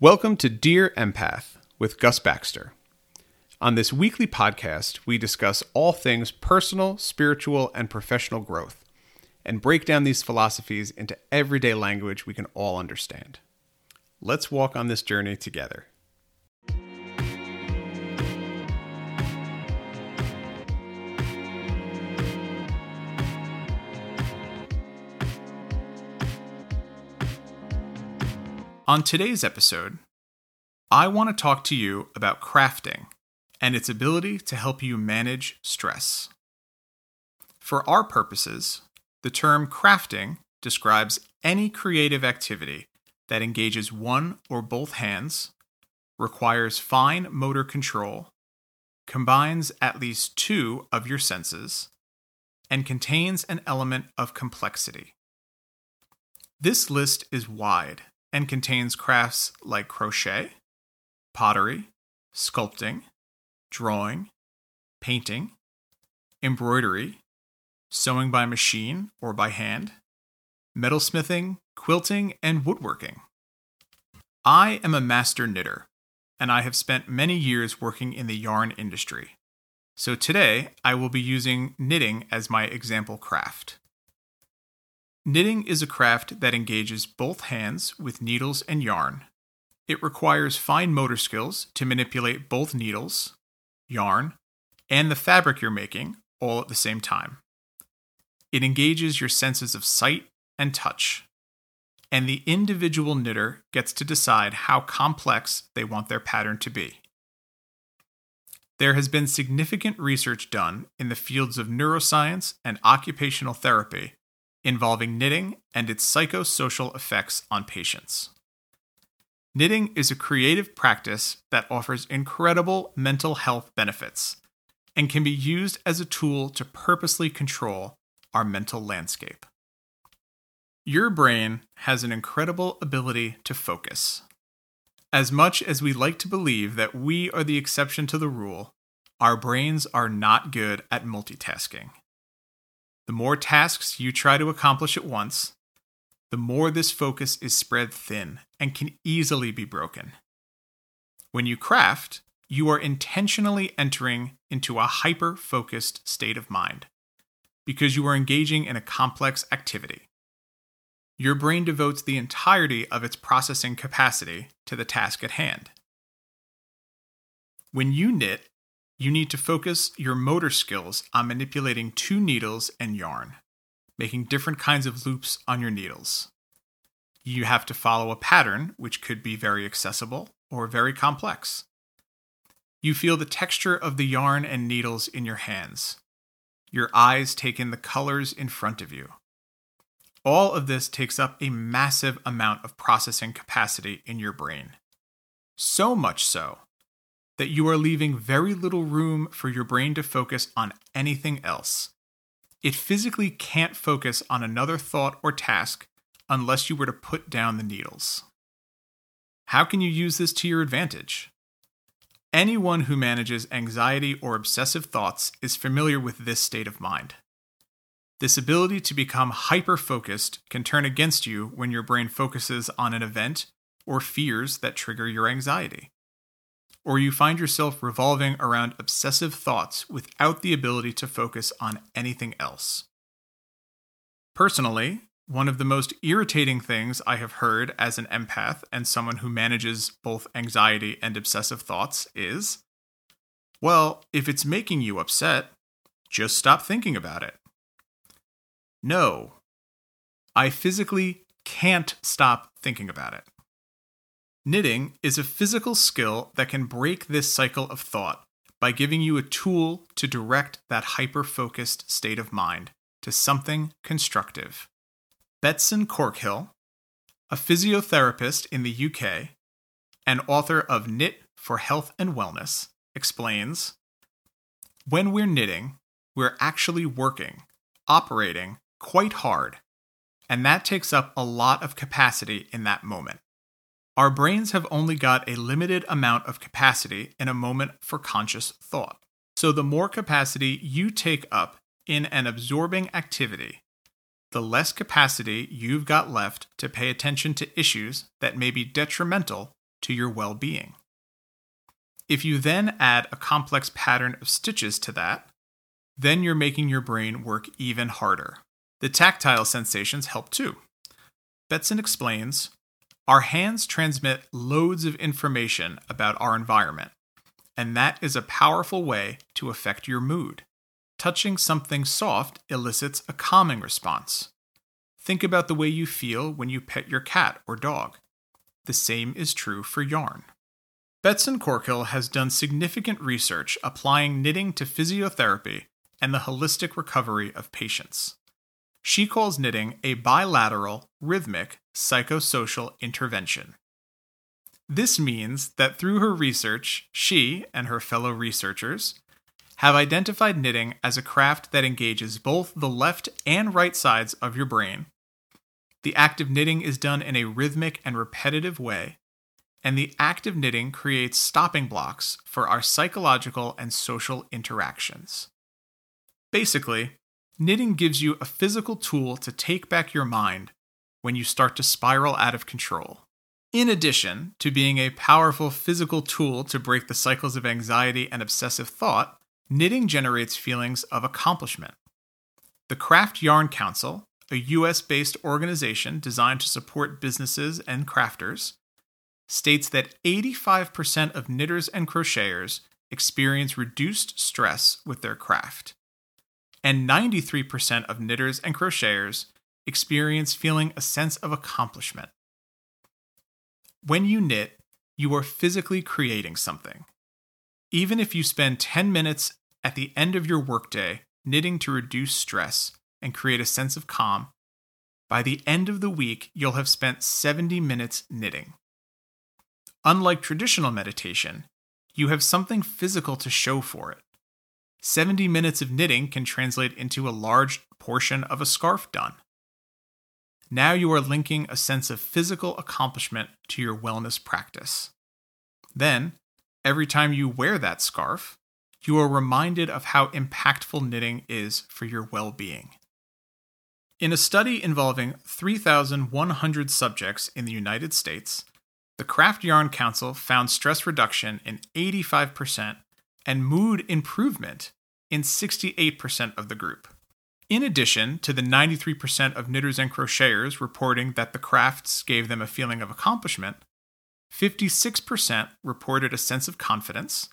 Welcome to Dear Empath with Gus Baxter. On this weekly podcast, we discuss all things personal, spiritual, and professional growth and break down these philosophies into everyday language we can all understand. Let's walk on this journey together. On today's episode, I want to talk to you about crafting and its ability to help you manage stress. For our purposes, the term crafting describes any creative activity that engages one or both hands, requires fine motor control, combines at least two of your senses, and contains an element of complexity. This list is wide and contains crafts like crochet, pottery, sculpting, drawing, painting, embroidery, sewing by machine or by hand, metalsmithing, quilting, and woodworking. I am a master knitter, and I have spent many years working in the yarn industry. So today, I will be using knitting as my example craft. Knitting is a craft that engages both hands with needles and yarn. It requires fine motor skills to manipulate both needles, yarn, and the fabric you're making all at the same time. It engages your senses of sight and touch, and the individual knitter gets to decide how complex they want their pattern to be. There has been significant research done in the fields of neuroscience and occupational therapy involving knitting and its psychosocial effects on patients. Knitting is a creative practice that offers incredible mental health benefits and can be used as a tool to purposely control our mental landscape. Your brain has an incredible ability to focus. As much as we like to believe that we are the exception to the rule, our brains are not good at multitasking. The more tasks you try to accomplish at once, the more this focus is spread thin and can easily be broken. When you craft, you are intentionally entering into a hyper focused state of mind because you are engaging in a complex activity. Your brain devotes the entirety of its processing capacity to the task at hand. When you knit, you need to focus your motor skills on manipulating two needles and yarn, making different kinds of loops on your needles. You have to follow a pattern, which could be very accessible or very complex. You feel the texture of the yarn and needles in your hands. Your eyes take in the colors in front of you. All of this takes up a massive amount of processing capacity in your brain. So much so that you are leaving very little room for your brain to focus on anything else. It physically can't focus on another thought or task unless you were to put down the needles. How can you use this to your advantage? Anyone who manages anxiety or obsessive thoughts is familiar with this state of mind. This ability to become hyper focused can turn against you when your brain focuses on an event or fears that trigger your anxiety or you find yourself revolving around obsessive thoughts without the ability to focus on anything else. Personally, one of the most irritating things I have heard as an empath and someone who manages both anxiety and obsessive thoughts is well, if it's making you upset, just stop thinking about it. No, I physically can't stop thinking about it. Knitting is a physical skill that can break this cycle of thought by giving you a tool to direct that hyper focused state of mind to something constructive. Betsan Corkhill, a physiotherapist in the UK and author of Knit for Health and Wellness, explains When we're knitting, we're actually working, operating quite hard, and that takes up a lot of capacity in that moment. Our brains have only got a limited amount of capacity in a moment for conscious thought. So, the more capacity you take up in an absorbing activity, the less capacity you've got left to pay attention to issues that may be detrimental to your well being. If you then add a complex pattern of stitches to that, then you're making your brain work even harder. The tactile sensations help too. Betsan explains Our hands transmit loads of information about our environment, and that is a powerful way to affect your mood. Touching something soft elicits a calming response. Think about the way you feel when you pet your cat or dog. The same is true for yarn. Betsan Corkhill has done significant research applying knitting to physiotherapy and the holistic recovery of patients. She calls knitting a bilateral, rhythmic, psychosocial intervention. This means that through her research, she and her fellow researchers have identified knitting as a craft that engages both the left and right sides of your brain. The act of knitting is done in a rhythmic and repetitive way, and the act of knitting creates stopping blocks for our psychological and social interactions. Basically, knitting gives you a physical tool to take back your mind when you start to spiral out of control. In addition to being a powerful physical tool to break the cycles of anxiety and obsessive thought, knitting generates feelings of accomplishment. The Craft Yarn Council, a US based organization designed to support businesses and crafters, states that 85% of knitters and crocheters experience reduced stress with their craft and 93% of knitters and crocheters experience feeling a sense of accomplishment. When you knit, you are physically creating something. Even if you spend 10 minutes at the end of your workday knitting to reduce stress and create a sense of calm, by the end of the week, you'll have spent 70 minutes knitting. Unlike traditional meditation, you have something physical to show for it. 70 minutes of knitting can translate into a large portion of a scarf done. Now you are linking a sense of physical accomplishment to your wellness practice. Then, every time you wear that scarf, you are reminded of how impactful knitting is for your well being. In a study involving 3,100 subjects in the United States, the Craft Yarn Council found stress reduction in 85% and mood improvement in 68% of the group. In addition to the 93% of knitters and crocheters reporting that the crafts gave them a feeling of accomplishment, 56% reported a sense of confidence,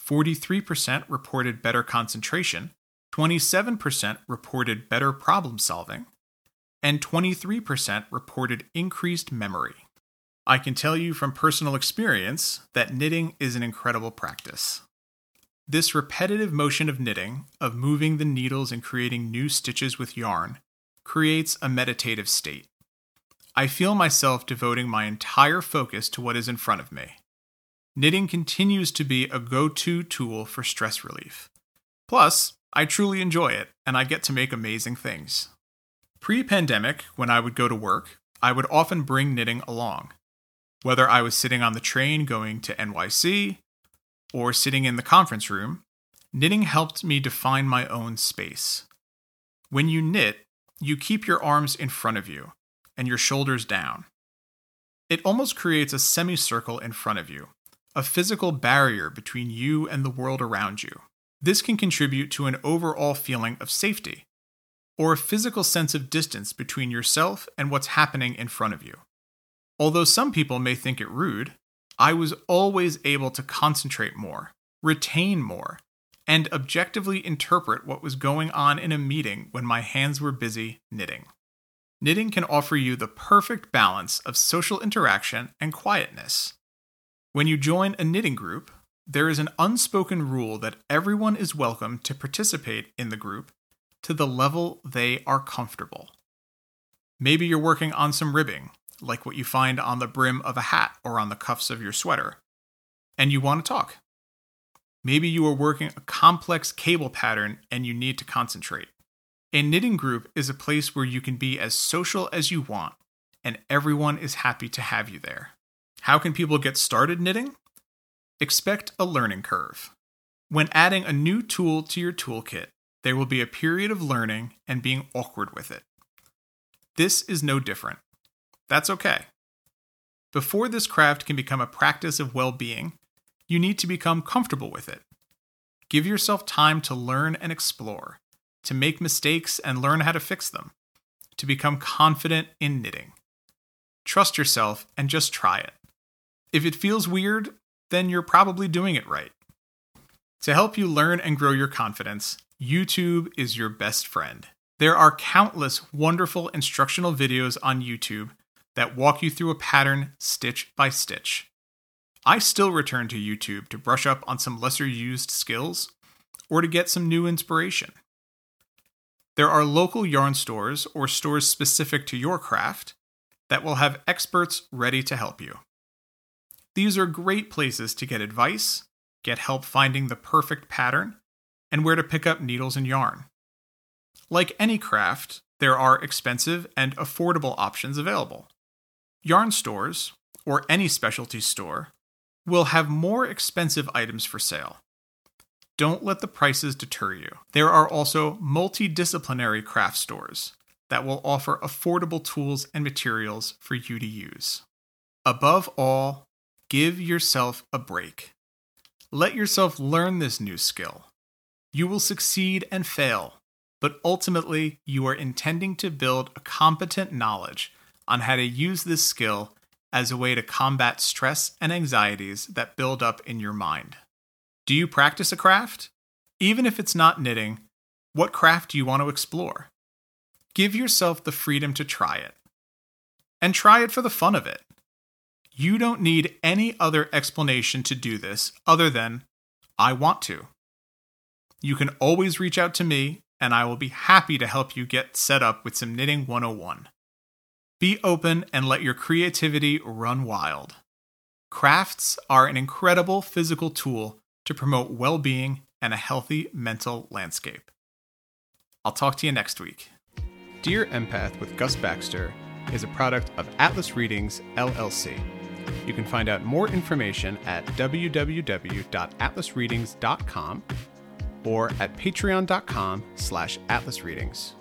43% reported better concentration, 27% reported better problem solving, and 23% reported increased memory. I can tell you from personal experience that knitting is an incredible practice. This repetitive motion of knitting, of moving the needles and creating new stitches with yarn, creates a meditative state. I feel myself devoting my entire focus to what is in front of me. Knitting continues to be a go to tool for stress relief. Plus, I truly enjoy it, and I get to make amazing things. Pre pandemic, when I would go to work, I would often bring knitting along. Whether I was sitting on the train going to NYC, or sitting in the conference room, knitting helped me define my own space. When you knit, you keep your arms in front of you and your shoulders down. It almost creates a semicircle in front of you, a physical barrier between you and the world around you. This can contribute to an overall feeling of safety, or a physical sense of distance between yourself and what's happening in front of you. Although some people may think it rude, I was always able to concentrate more, retain more, and objectively interpret what was going on in a meeting when my hands were busy knitting. Knitting can offer you the perfect balance of social interaction and quietness. When you join a knitting group, there is an unspoken rule that everyone is welcome to participate in the group to the level they are comfortable. Maybe you're working on some ribbing like what you find on the brim of a hat or on the cuffs of your sweater, and you want to talk. Maybe you are working a complex cable pattern and you need to concentrate. A knitting group is a place where you can be as social as you want, and everyone is happy to have you there. How can people get started knitting? Expect a learning curve. When adding a new tool to your toolkit, there will be a period of learning and being awkward with it. This is no different. That's okay. Before this craft can become a practice of well being, you need to become comfortable with it. Give yourself time to learn and explore, to make mistakes and learn how to fix them, to become confident in knitting. Trust yourself and just try it. If it feels weird, then you're probably doing it right. To help you learn and grow your confidence, YouTube is your best friend. There are countless wonderful instructional videos on YouTube that walk you through a pattern stitch by stitch. I still return to YouTube to brush up on some lesser used skills or to get some new inspiration. There are local yarn stores or stores specific to your craft that will have experts ready to help you. These are great places to get advice, get help finding the perfect pattern, and where to pick up needles and yarn. Like any craft, there are expensive and affordable options available. Yarn stores, or any specialty store, will have more expensive items for sale. Don't let the prices deter you. There are also multidisciplinary craft stores that will offer affordable tools and materials for you to use. Above all, give yourself a break. Let yourself learn this new skill. You will succeed and fail, but ultimately, you are intending to build a competent knowledge on how to use this skill as a way to combat stress and anxieties that build up in your mind. Do you practice a craft? Even if it's not knitting, what craft do you want to explore? Give yourself the freedom to try it. And try it for the fun of it. You don't need any other explanation to do this other than, I want to. You can always reach out to me, and I will be happy to help you get set up with some Knitting 101. Be open and let your creativity run wild. Crafts are an incredible physical tool to promote well being and a healthy mental landscape. I'll talk to you next week. Dear Empath with Gus Baxter is a product of Atlas Readings, LLC. You can find out more information at www.atlasreadings.com or at patreon.com slash atlasreadings.